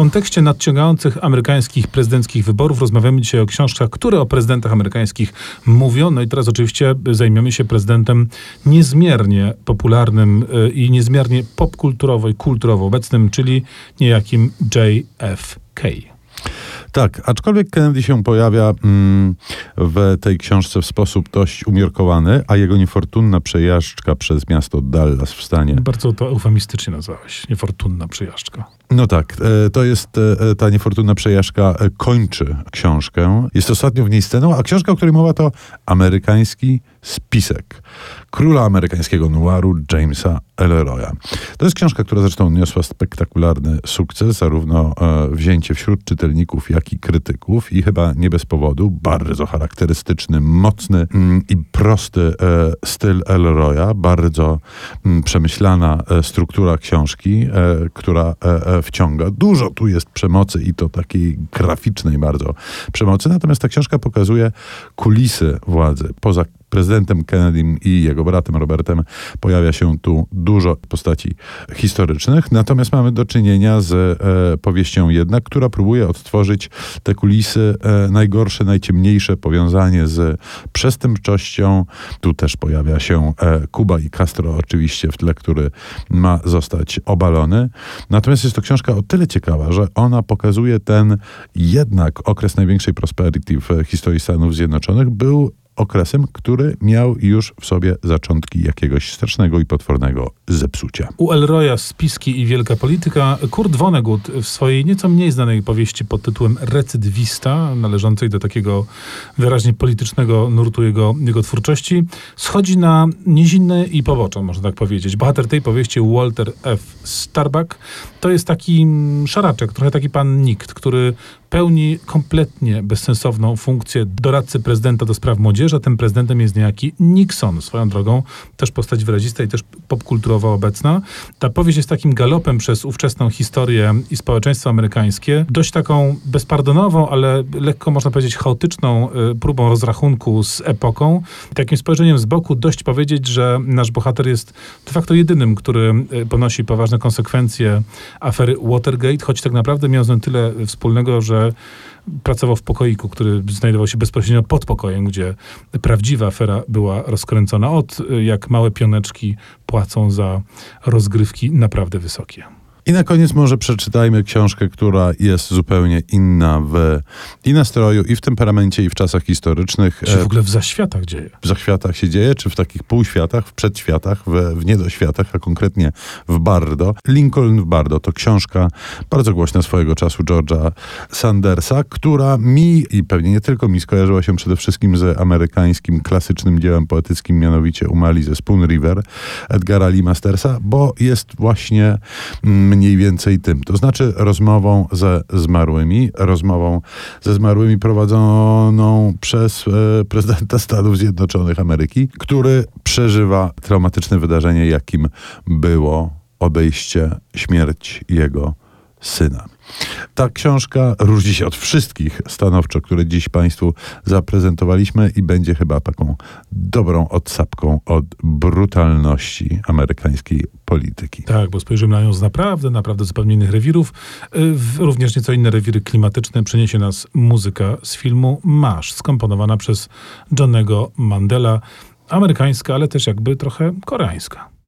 kontekście nadciągających amerykańskich prezydenckich wyborów rozmawiamy dzisiaj o książkach, które o prezydentach amerykańskich mówią. No i teraz oczywiście zajmiemy się prezydentem niezmiernie popularnym y, i niezmiernie popkulturowo i kulturowo obecnym, czyli niejakim JFK. Tak, aczkolwiek Kennedy się pojawia mm, w tej książce w sposób dość umiarkowany, a jego niefortunna przejażdżka przez miasto Dallas w stanie. Bardzo to eufemistycznie nazwałeś. Niefortunna przejażdżka. No tak, e, to jest e, ta niefortunna przejażdżka e, kończy książkę. Jest ostatnio w niej sceną, a książka, o której mowa to amerykański spisek króla amerykańskiego noiru Jamesa Elroya. To jest książka, która zresztą odniosła spektakularny sukces, zarówno wzięcie wśród czytelników, jak i krytyków i chyba nie bez powodu bardzo charakterystyczny, mocny mm, i prosty styl Elroya, bardzo mm, przemyślana struktura książki, która wciąga. Dużo tu jest przemocy i to takiej graficznej bardzo przemocy, natomiast ta książka pokazuje kulisy władzy poza prezydentem Kennedym i jego bratem Robertem pojawia się tu dużo postaci historycznych, natomiast mamy do czynienia z e, powieścią jednak, która próbuje odtworzyć te kulisy e, najgorsze, najciemniejsze powiązanie z przestępczością. Tu też pojawia się e, Kuba i Castro oczywiście w tle, który ma zostać obalony. Natomiast jest to książka o tyle ciekawa, że ona pokazuje ten jednak okres największej prosperity w historii Stanów Zjednoczonych był okresem, który miał już w sobie zaczątki jakiegoś strasznego i potwornego zepsucia. U Elroya Spiski i Wielka Polityka Kurt Vonnegut w swojej nieco mniej znanej powieści pod tytułem Recydwista, należącej do takiego wyraźnie politycznego nurtu jego, jego twórczości, schodzi na niziny i pobocze, można tak powiedzieć. Bohater tej powieści, Walter F. Starbuck, to jest taki szaraczek, trochę taki pan Nikt, który pełni kompletnie bezsensowną funkcję doradcy prezydenta do spraw młodzieży, a tym prezydentem jest niejaki Nixon, swoją drogą też postać wyrazista i też obecna. Ta powieść jest takim galopem przez ówczesną historię i społeczeństwo amerykańskie, dość taką bezpardonową, ale lekko można powiedzieć chaotyczną y, próbą rozrachunku z epoką. Takim spojrzeniem z boku dość powiedzieć, że nasz bohater jest de facto jedynym, który y, ponosi poważne konsekwencje afery Watergate, choć tak naprawdę miał z nią tyle wspólnego, że pracował w pokoiku, który znajdował się bezpośrednio pod pokojem, gdzie prawdziwa afera była rozkręcona. Od jak małe pioneczki płacą za rozgrywki naprawdę wysokie. I na koniec może przeczytajmy książkę, która jest zupełnie inna w i nastroju, i w temperamencie, i w czasach historycznych. Czy w ogóle w zaświatach dzieje? W zaświatach się dzieje, czy w takich półświatach, w przedświatach, w, w niedoświatach, a konkretnie w Bardo. Lincoln w Bardo to książka bardzo głośna swojego czasu George'a Sandersa, która mi i pewnie nie tylko mi skojarzyła się przede wszystkim z amerykańskim klasycznym dziełem poetyckim, mianowicie Umali ze Spoon River Edgara Lee Mastersa, bo jest właśnie mm, mniej więcej tym. To znaczy rozmową ze zmarłymi, rozmową ze zmarłymi prowadzoną przez e, prezydenta Stanów Zjednoczonych Ameryki, który przeżywa traumatyczne wydarzenie, jakim było obejście, śmierć jego syna. Ta książka różni się od wszystkich stanowczo, które dziś Państwu zaprezentowaliśmy i będzie chyba taką dobrą odsapką od brutalności amerykańskiej polityki. Tak, bo spojrzymy na nią z naprawdę, naprawdę zupełnie innych rewirów. Y, również nieco inne rewiry klimatyczne przyniesie nas muzyka z filmu Masz, skomponowana przez Johnego Mandela. Amerykańska, ale też jakby trochę koreańska.